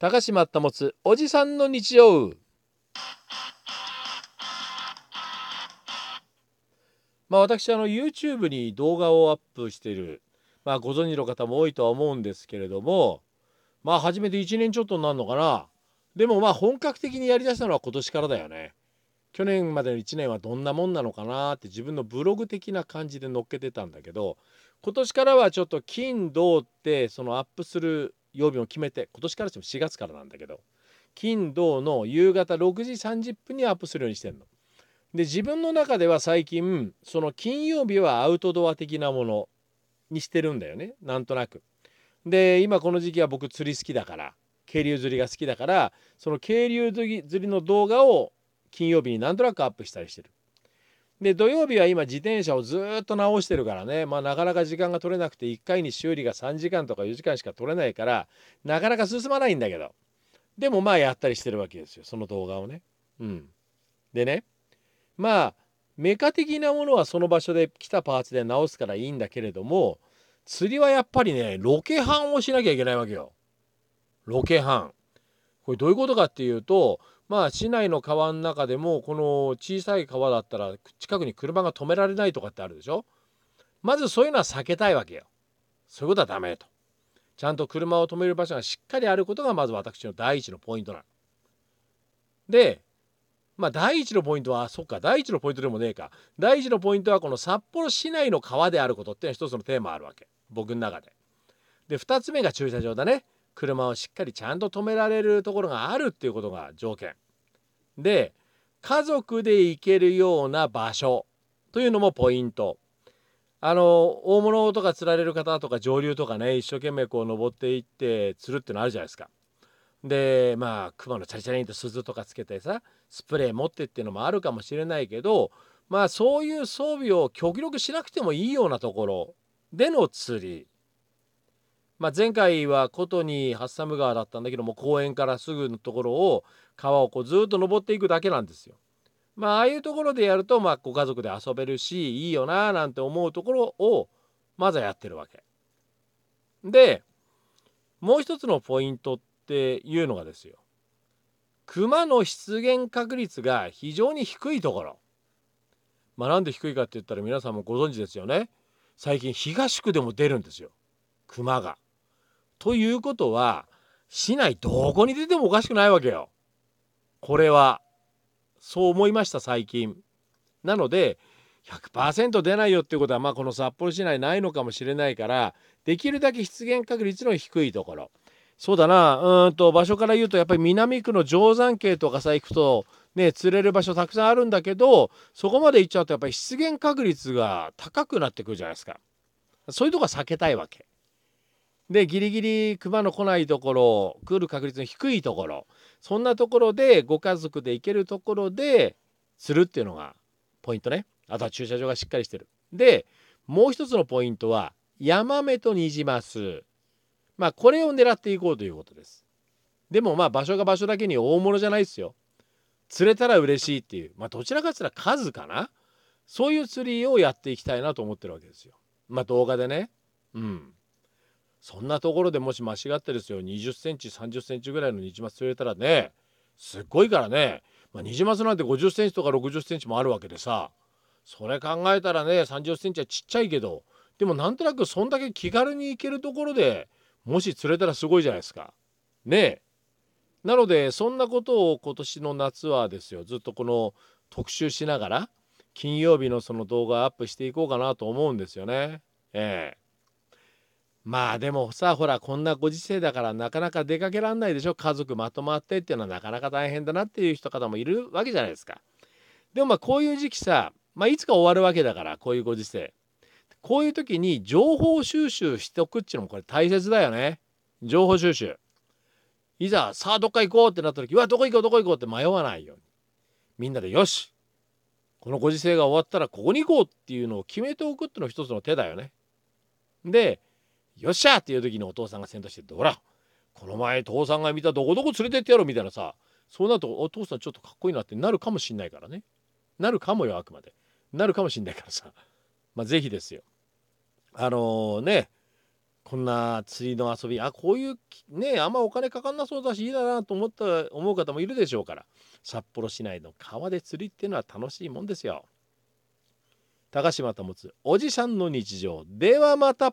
高島保つおじさんの日常。まあ私あの YouTube に動画をアップしているまあご存知の方も多いとは思うんですけれどもまあ初めて1年ちょっとになるのかな。でもまあ本格的にやりだしたのは今年からだよね。去年までの1年はどんなもんなのかなって自分のブログ的な感じで載っけてたんだけど今年からはちょっと金土ってそのアップする曜日を決めて今年からしても4月からなんだけど金土の夕方6時30分にアップするようにしてんの。で自分の中では最近その金曜日はアウトドア的なものにしてるんだよねなんとなく。で今この時期は僕釣り好きだから渓流釣りが好きだからその渓流釣りの動画を金曜日になんとなくアップしたりしてる。で土曜日は今自転車をずっと直してるからねまあなかなか時間が取れなくて1回に修理が3時間とか4時間しか取れないからなかなか進まないんだけどでもまあやったりしてるわけですよその動画をね。うん、でねまあメカ的なものはその場所で来たパーツで直すからいいんだけれども釣りはやっぱりねロケハンをしなきゃいけないわけよ。ロケハン。これどういうことかっていうとまあ市内の川の中でもこの小さい川だったら近くに車が止められないとかってあるでしょ？まずそういうのは避けたいわけよ。そういうことはダメと。ちゃんと車を止める場所がしっかりあることがまず私の第一のポイントなの。でまあ第一のポイントはそっか第一のポイントでもねえか第一のポイントはこの札幌市内の川であることっていうのは一つのテーマあるわけ僕の中で。で2つ目が駐車場だね。車をしっかりちゃんと止められるところがあるっていうことが条件。で家族で行けるような場所というのもポイント。あの大物とか釣られる方とか上流とかね一生懸命こう登っていって釣るってのあるじゃないですか。でまあ熊のチャリチャリンと鈴とかつけてさスプレー持ってっていうのもあるかもしれないけどまあそういう装備を極力しなくてもいいようなところでの釣りまあ、前回は琴にハッサム川だったんだけども公園からすぐのところを川をこうずっと登っていくだけなんですよ。まあああいうところでやるとまあご家族で遊べるしいいよななんて思うところをまずはやってるわけ。でもう一つのポイントっていうのがですよ熊の出現確率が非常に低いところ。まあなんで低いかって言ったら皆さんもご存知ですよね。最近東区でも出るんですよ熊が。ということは市内どこに出てもおかしくないわけよ。これはそう思いました最近。なので100%出ないよっていうことはまあこの札幌市内ないのかもしれないからできるだけ出現確率の低いところそうだなうんと場所から言うとやっぱり南区の定山渓とかさ行くとね釣れる場所たくさんあるんだけどそこまで行っちゃうとやっぱり出現確率が高くなってくるじゃないですかそういうとこは避けたいわけでギリギリ熊の来ないところ来る確率の低いところそんなところでご家族で行けるところで釣るっていうのがポイントね。あとは駐車場がしっかりしてる。でもう一つのポイントはヤマメとニジマス。まあこれを狙っていこうということです。でもまあ場所が場所だけに大物じゃないですよ。釣れたら嬉しいっていう。まあどちらかって言ったら数かな。そういう釣りをやっていきたいなと思ってるわけですよ。まあ動画でね。うん。そんなところでもし間違ってですよ20センチ30センチぐらいのニジマス釣れたらねすっごいからね、まあ、ニジマスなんて50センチとか60センチもあるわけでさそれ考えたらね30センチはちっちゃいけどでもなんとなくそんだけ気軽に行けるところでもし釣れたらすごいじゃないですか。ねえ。なのでそんなことを今年の夏はですよずっとこの特集しながら金曜日のその動画アップしていこうかなと思うんですよね。ええまあでもさほらこんなご時世だからなかなか出かけらんないでしょ家族まとまってっていうのはなかなか大変だなっていう人方もいるわけじゃないですか。でもまあこういう時期さ、まあ、いつか終わるわけだからこういうご時世。こういう時に情報収集しておくっていうのもこれ大切だよね。情報収集。いざさあどっか行こうってなった時はどこ行こうどこ行こうって迷わないように。みんなでよしこのご時世が終わったらここに行こうっていうのを決めておくっていうのが一つの手だよね。でよっしゃっていう時にお父さんが先導して「ほらこの前父さんが見たどこどこ連れてってやろう」みたいなさそうなるとお父さんちょっとかっこいいなってなるかもしんないからね。なるかもよあくまで。なるかもしんないからさ。まあ是非ですよ。あのー、ねこんな釣りの遊びあこういうねあんまお金かかんなそうだしいいだなと思った思う方もいるでしょうから。札幌市内の川で釣りっていうのは楽しいもんですよ。高島保おじさんの日常。ではまた。